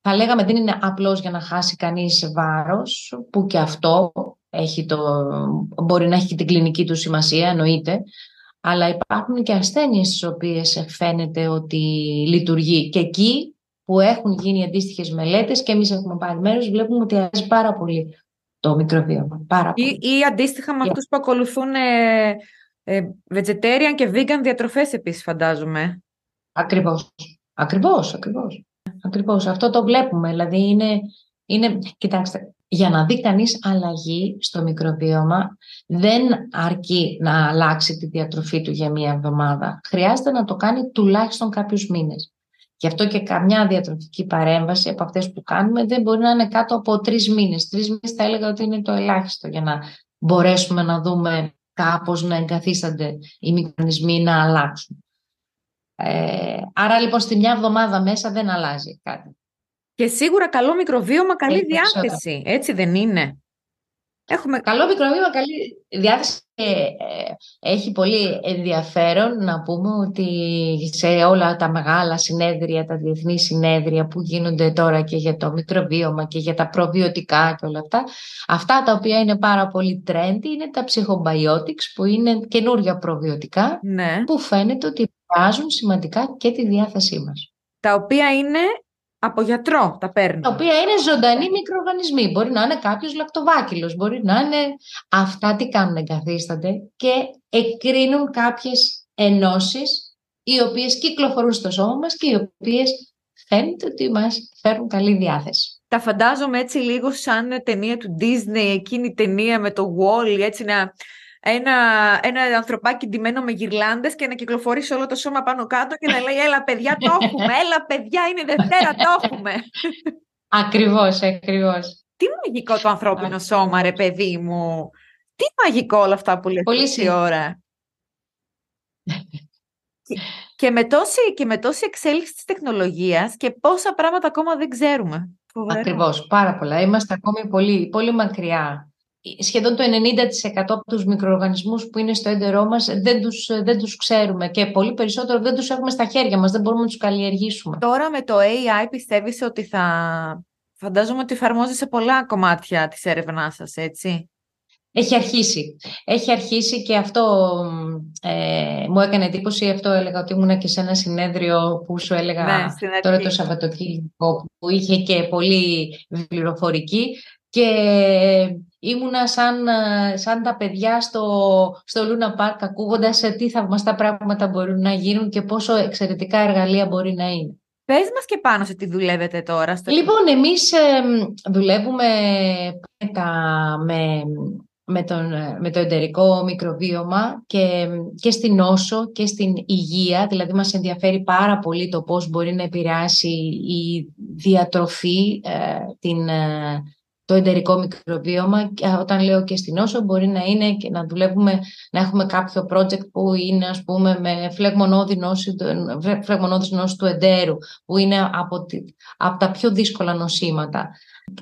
θα λέγαμε δεν είναι απλώς για να χάσει κανείς βάρος, που και αυτό έχει το, μπορεί να έχει και την κλινική του σημασία, εννοείται, αλλά υπάρχουν και ασθένειες στις οποίες φαίνεται ότι λειτουργεί. Και εκεί που έχουν γίνει αντίστοιχες μελέτες και εμείς έχουμε πάρει μέρος, βλέπουμε ότι αλλάζει πάρα πολύ το μικροβίωμα. Πάρα πολύ. Ή, ή αντίστοιχα με αυτούς που ακολουθούν ε, ε, vegetarian και vegan διατροφές επίσης φαντάζομαι. Ακριβώς. Ακριβώς, ακριβώς. Ακριβώς. Αυτό το βλέπουμε. Δηλαδή είναι, είναι, κοιτάξτε, για να δει κανείς αλλαγή στο μικροβίωμα δεν αρκεί να αλλάξει τη διατροφή του για μία εβδομάδα. Χρειάζεται να το κάνει τουλάχιστον κάποιους μήνες. Γι' αυτό και καμιά διατροφική παρέμβαση από αυτές που κάνουμε δεν μπορεί να είναι κάτω από τρεις μήνες. Τρεις μήνες θα έλεγα ότι είναι το ελάχιστο για να μπορέσουμε να δούμε κάπως να εγκαθίστανται οι μηχανισμοί να αλλάξουν. Ε, άρα λοιπόν στη μια εβδομάδα μέσα δεν αλλάζει κάτι. Και σίγουρα καλό μικροβίωμα, καλή διάθεση. Έτσι δεν είναι. Έχουμε... Καλό μικροβίωμα, καλή διάθεση. Ε, έχει πολύ ενδιαφέρον να πούμε ότι σε όλα τα μεγάλα συνέδρια, τα διεθνή συνέδρια που γίνονται τώρα και για το μικροβίωμα και για τα προβιωτικά και όλα αυτά, αυτά τα οποία είναι πάρα πολύ trendy είναι τα psychobiotics που είναι καινούργια προβιωτικά ναι. που φαίνεται ότι επηρεάζουν σημαντικά και τη διάθεσή μας. Τα οποία είναι από γιατρό τα παίρνει. Τα οποία είναι ζωντανοί μικροοργανισμοί. Μπορεί να είναι κάποιος λακτοβάκυλος, μπορεί να είναι. Αυτά τι κάνουν, εγκαθίστανται και εκκρίνουν κάποιες ενώσεις οι οποίες κυκλοφορούν στο σώμα μας και οι οποίες φαίνεται ότι μας φέρουν καλή διάθεση. Τα φαντάζομαι έτσι λίγο σαν ταινία του Disney, εκείνη η ταινία με το Wall, έτσι να ένα, ένα ανθρωπάκι ντυμένο με γυρλάντες και να κυκλοφορεί σε όλο το σώμα πάνω κάτω και να λέει «Έλα παιδιά, το έχουμε! Έλα παιδιά, είναι Δευτέρα, το έχουμε!» Ακριβώς, ακριβώς. Τι μαγικό το ανθρώπινο σώμα, ρε παιδί μου! Τι μαγικό όλα αυτά που λέτε Πολύ ώρα. και, με τόση, και με τόση εξέλιξη της τεχνολογίας και πόσα πράγματα ακόμα δεν ξέρουμε. Ακριβώς, πάρα πολλά. Είμαστε ακόμη πολύ, πολύ μακριά. Σχεδόν το 90% από τους μικροοργανισμούς που είναι στο έντερό μας δεν τους, δεν τους ξέρουμε και πολύ περισσότερο δεν τους έχουμε στα χέρια μας, δεν μπορούμε να τους καλλιεργήσουμε. Τώρα με το AI πιστεύεις ότι θα... Φαντάζομαι ότι εφαρμόζει σε πολλά κομμάτια της έρευνάς σας, έτσι; Έχει αρχίσει. Έχει αρχίσει και αυτό ε, μου έκανε εντύπωση. Αυτό έλεγα ότι ήμουν και σε ένα συνέδριο που σου έλεγα ναι, τώρα το Σαββατοκύριακο που είχε και πολύ πληροφορική και ήμουνα σαν, σαν τα παιδιά στο, στο Λούνα Πάρκ ακούγοντας τι θαυμαστά πράγματα μπορούν να γίνουν και πόσο εξαιρετικά εργαλεία μπορεί να είναι. Πες μας και πάνω σε τι δουλεύετε τώρα. Στο... Λοιπόν, εμείς ε, δουλεύουμε με, με, τον, με το εντερικό μικροβίωμα και, και στην όσο και στην υγεία. Δηλαδή μας ενδιαφέρει πάρα πολύ το πώς μπορεί να επηρεάσει η διατροφή ε, την, ε, το εντερικό μικροβίωμα. Και όταν λέω και στην όσο μπορεί να είναι και να δουλεύουμε, να έχουμε κάποιο project που είναι ας πούμε με φλεγμονώδη νόση, νόσης του εντέρου που είναι από, από τα πιο δύσκολα νοσήματα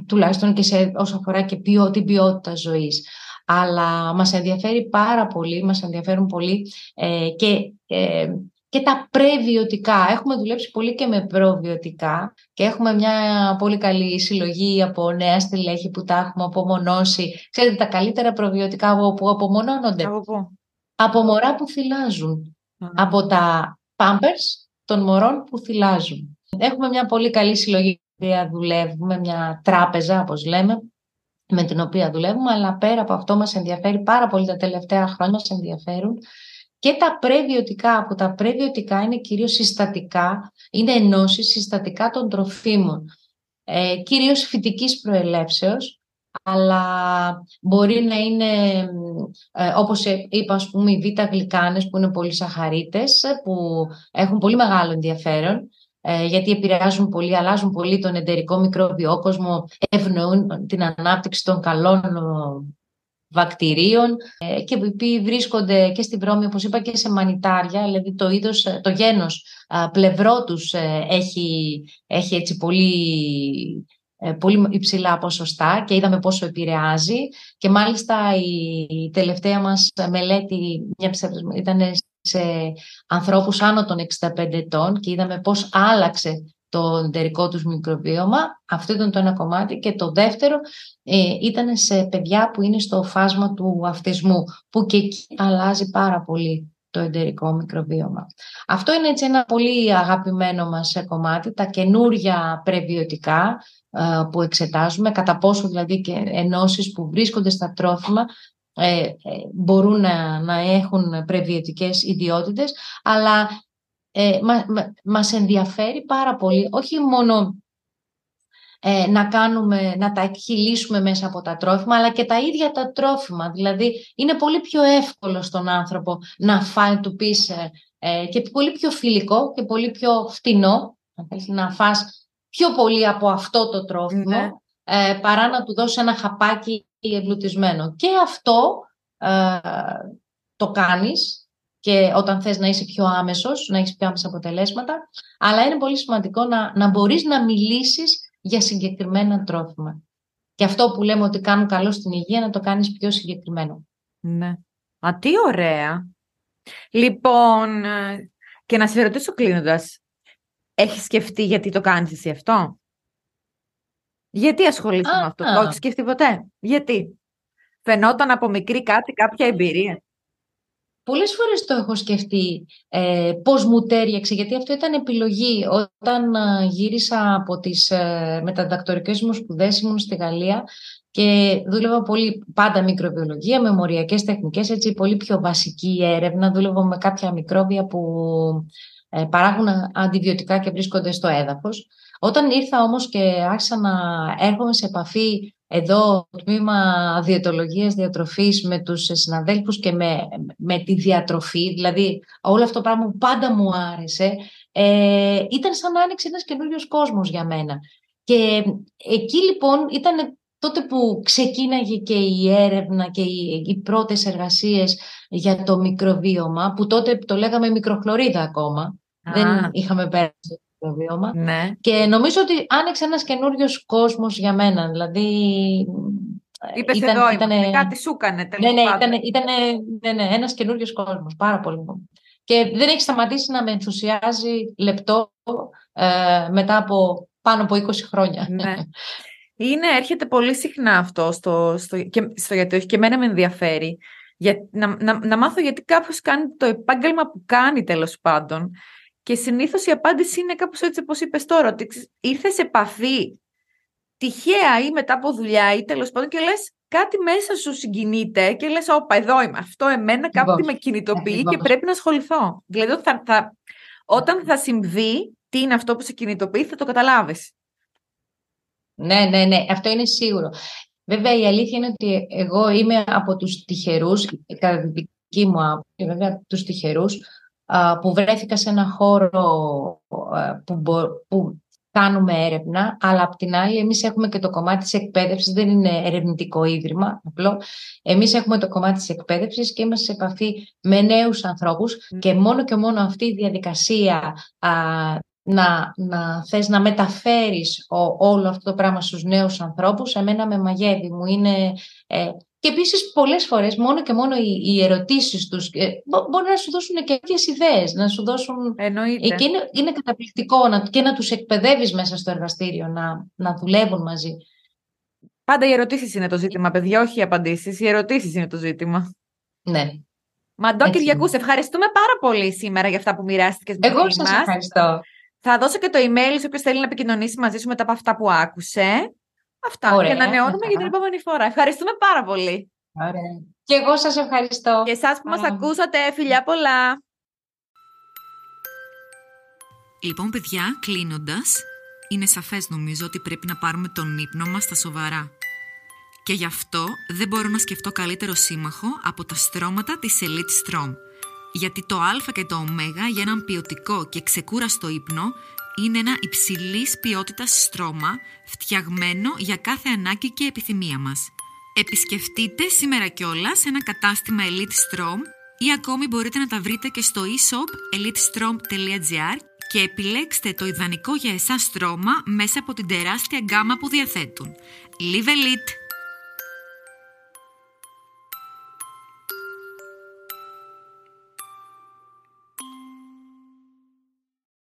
τουλάχιστον και σε, όσο αφορά και ποιο, την ποιότητα ζωής αλλά μας ενδιαφέρει πάρα πολύ, μας ενδιαφέρουν πολύ ε, και, ε, και τα πρεβιωτικά. Έχουμε δουλέψει πολύ και με προβιωτικά και έχουμε μια πολύ καλή συλλογή από νέα στελέχη που τα έχουμε απομονώσει. Ξέρετε, τα καλύτερα προβιωτικά που απομονώνονται; Από Από μωρά που θυλάζουν. Από τα pampers των μωρών που θυλάζουν. Έχουμε μια πολύ καλή συλλογή που δουλεύουμε, μια τράπεζα, όπως λέμε, με την οποία δουλεύουμε, αλλά πέρα από αυτό μας ενδιαφέρει πάρα πολύ τα τελευταία χρόνια, μας ενδιαφέρουν και τα πρεβιωτικά, που τα πρεβιωτικά είναι κυρίως συστατικά, είναι ενώσεις συστατικά των τροφίμων, ε, κυρίως φυτικής προελεύσεως, αλλά μπορεί να είναι, ε, όπως είπα, ας πούμε, οι β' γλυκάνες που είναι πολύ σαχαρίτες, που έχουν πολύ μεγάλο ενδιαφέρον ε, γιατί επηρεάζουν πολύ, αλλάζουν πολύ τον εντερικό μικρόβιο κόσμο, ευνοούν την ανάπτυξη των καλών βακτηρίων ε, και που βρίσκονται και στην βρώμη, όπως είπα, και σε μανιτάρια, δηλαδή το είδος, το γένος πλευρό τους ε, έχει, έχει έτσι πολύ πολύ υψηλά ποσοστά και είδαμε πόσο επηρεάζει. Και μάλιστα η τελευταία μας μελέτη μια ήταν σε ανθρώπους άνω των 65 ετών και είδαμε πώς άλλαξε το εντερικό τους μικροβίωμα. Αυτό ήταν το ένα κομμάτι. Και το δεύτερο ε, ήταν σε παιδιά που είναι στο φάσμα του αυτισμού, που και εκεί αλλάζει πάρα πολύ το εντερικό μικροβίωμα. Αυτό είναι έτσι ένα πολύ αγαπημένο μας κομμάτι, τα καινούργια πρεβιωτικά ε, που εξετάζουμε, κατά πόσο δηλαδή και ενώσεις που βρίσκονται στα τρόφιμα ε, ε, μπορούν να, να έχουν πρεβιωτικές ιδιότητες, αλλά ε, μα, μας ενδιαφέρει πάρα πολύ, όχι μόνο ε, να, κάνουμε, να τα εκχυλήσουμε μέσα από τα τρόφιμα, αλλά και τα ίδια τα τρόφιμα. Δηλαδή, είναι πολύ πιο εύκολο στον άνθρωπο να φάει, του πεις, ε, και πολύ πιο φιλικό και πολύ πιο φτηνό, να φας πιο πολύ από αυτό το τρόφιμο, ναι. παρά να του δώσεις ένα χαπάκι εμπλουτισμένο. Και αυτό ε, το κάνεις και όταν θες να είσαι πιο άμεσος, να έχεις πιο άμεσα αποτελέσματα, αλλά είναι πολύ σημαντικό να, να μπορείς να μιλήσεις για συγκεκριμένα τρόφιμα. Και αυτό που λέμε ότι κάνουν καλό στην υγεία, να το κάνεις πιο συγκεκριμένο. Ναι. Α, τι ωραία. Λοιπόν, ε, και να σε ρωτήσω κλείνοντας, έχεις σκεφτεί γιατί το κάνεις εσύ αυτό; Γιατί ασχολείσαι με αυτό, το έχεις σκεφτεί ποτέ, γιατί; Φαινόταν από μικρή κάτι, κάποια εμπειρία. Πολλές φορές το έχω σκεφτεί ε, πώς μου τέριαξε, γιατί αυτό ήταν επιλογή. Όταν ε, γύρισα από τις ε, μεταδακτορικές μου σπουδές, ήμουν στη Γαλλία και δούλευα πολύ πάντα μικροβιολογία, με μοριακές τεχνικές, έτσι πολύ πιο βασική έρευνα. Δούλευα με κάποια μικρόβια που ε, παράγουν αντιβιωτικά και βρίσκονται στο έδαφος. Όταν ήρθα όμως και άρχισα να έρχομαι σε επαφή εδώ το τμήμα διαιτολογίας διατροφής με τους συναδέλφους και με, με τη διατροφή, δηλαδή όλο αυτό το πράγμα που πάντα μου άρεσε, ε, ήταν σαν να άνοιξε ένας καινούριος κόσμος για μένα. Και εκεί λοιπόν ήταν τότε που ξεκίναγε και η έρευνα και οι, οι πρώτες εργασίες για το μικροβίωμα, που τότε το λέγαμε μικροχλωρίδα ακόμα, δεν είχαμε πέρασει μικροβίωμα. Ναι. Και νομίζω ότι άνοιξε ένας καινούριος κόσμος για μένα. Δηλαδή, Είπες ήταν- εδώ, ήτανε- ήτανε... κάτι σου έκανε ναι, τέλος ναι, πάντων. ήταν, ήταν ναι, ναι, ένας καινούριος κόσμος. Πάρα πολύ. Και δεν έχει σταματήσει να με ενθουσιάζει λεπτό ε, μετά από πάνω από 20 χρόνια. Ναι. Είναι, έρχεται πολύ συχνά αυτό στο, στο, και, στο γιατί όχι και εμένα με ενδιαφέρει. Για, να, να, να μάθω γιατί κάποιος κάνει το επάγγελμα που κάνει τέλος πάντων. Και συνήθως η απάντηση είναι κάπως έτσι όπως είπες τώρα, ότι ξέρεις, ήρθε σε επαφή τυχαία ή μετά από δουλειά ή τέλος πάντων και λες κάτι μέσα σου συγκινείται και λες όπα εδώ είμαι, αυτό εμένα κάτι Ακριβώς. με κινητοποιεί και Ακριβώς. πρέπει να ασχοληθώ. Δηλαδή ότι θα, θα, όταν θα συμβεί τι είναι αυτό που σε κινητοποιεί θα το καταλάβεις. Ναι, ναι, ναι, αυτό είναι σίγουρο. Βέβαια, η αλήθεια είναι ότι εγώ είμαι από τους τυχερούς, κατά την δική μου άποψη, βέβαια, τους τυχερούς, α, που βρέθηκα σε ένα χώρο α, που, μπο- που κάνουμε έρευνα, αλλά απ' την άλλη εμείς έχουμε και το κομμάτι της εκπαίδευσης, δεν είναι ερευνητικό ίδρυμα, απλό. Εμείς έχουμε το κομμάτι της εκπαίδευσης και είμαστε σε επαφή με νέους ανθρώπους και μόνο και μόνο αυτή η διαδικασία α, να, να θες να μεταφέρεις ο- όλο αυτό το πράγμα στους νέους ανθρώπους, εμένα με μαγεύει, μου είναι... Ε, και επίσης πολλές φορές μόνο και μόνο οι, οι ερωτήσεις τους ε, μπο- μπορεί να σου δώσουν και κάποιες ιδέες, να σου δώσουν... Εννοείται. Ε, και είναι, είναι καταπληκτικό να, και να τους εκπαιδεύεις μέσα στο εργαστήριο, να, να δουλεύουν μαζί. Πάντα οι ερωτήσεις είναι το ζήτημα, παιδιά, όχι οι απαντήσεις. Οι ερωτήσεις είναι το ζήτημα. Ναι. Μαντώ Έτσι Κυριακούς, είναι. σε ευχαριστούμε πάρα πολύ σήμερα για αυτά που μοιράστηκες μαζί Εγώ σας μας. ευχαριστώ. Θα δώσω και το email σε όποιος θέλει να επικοινωνήσει μαζί σου μετά από αυτά που άκουσε. Αυτά. Ωραία, και να ανανεώνουμε μια για την χαρά. επόμενη φορά. Ευχαριστούμε πάρα πολύ. Ωραία. Και εγώ σας ευχαριστώ. Και εσάς που μας Πάρα. ακούσατε, φιλιά πολλά. Λοιπόν, παιδιά, κλείνοντας, είναι σαφές νομίζω ότι πρέπει να πάρουμε τον ύπνο μας στα σοβαρά. Και γι' αυτό δεν μπορώ να σκεφτώ καλύτερο σύμμαχο από τα στρώματα της Elite Strom. Γιατί το Α και το Ω για έναν ποιοτικό και ξεκούραστο ύπνο είναι ένα υψηλής ποιότητας στρώμα φτιαγμένο για κάθε ανάγκη και επιθυμία μας. Επισκεφτείτε σήμερα κιόλας ένα κατάστημα Elite Strom ή ακόμη μπορείτε να τα βρείτε και στο e-shop elitestrom.gr και επιλέξτε το ιδανικό για εσάς στρώμα μέσα από την τεράστια γκάμα που διαθέτουν. Live Elite!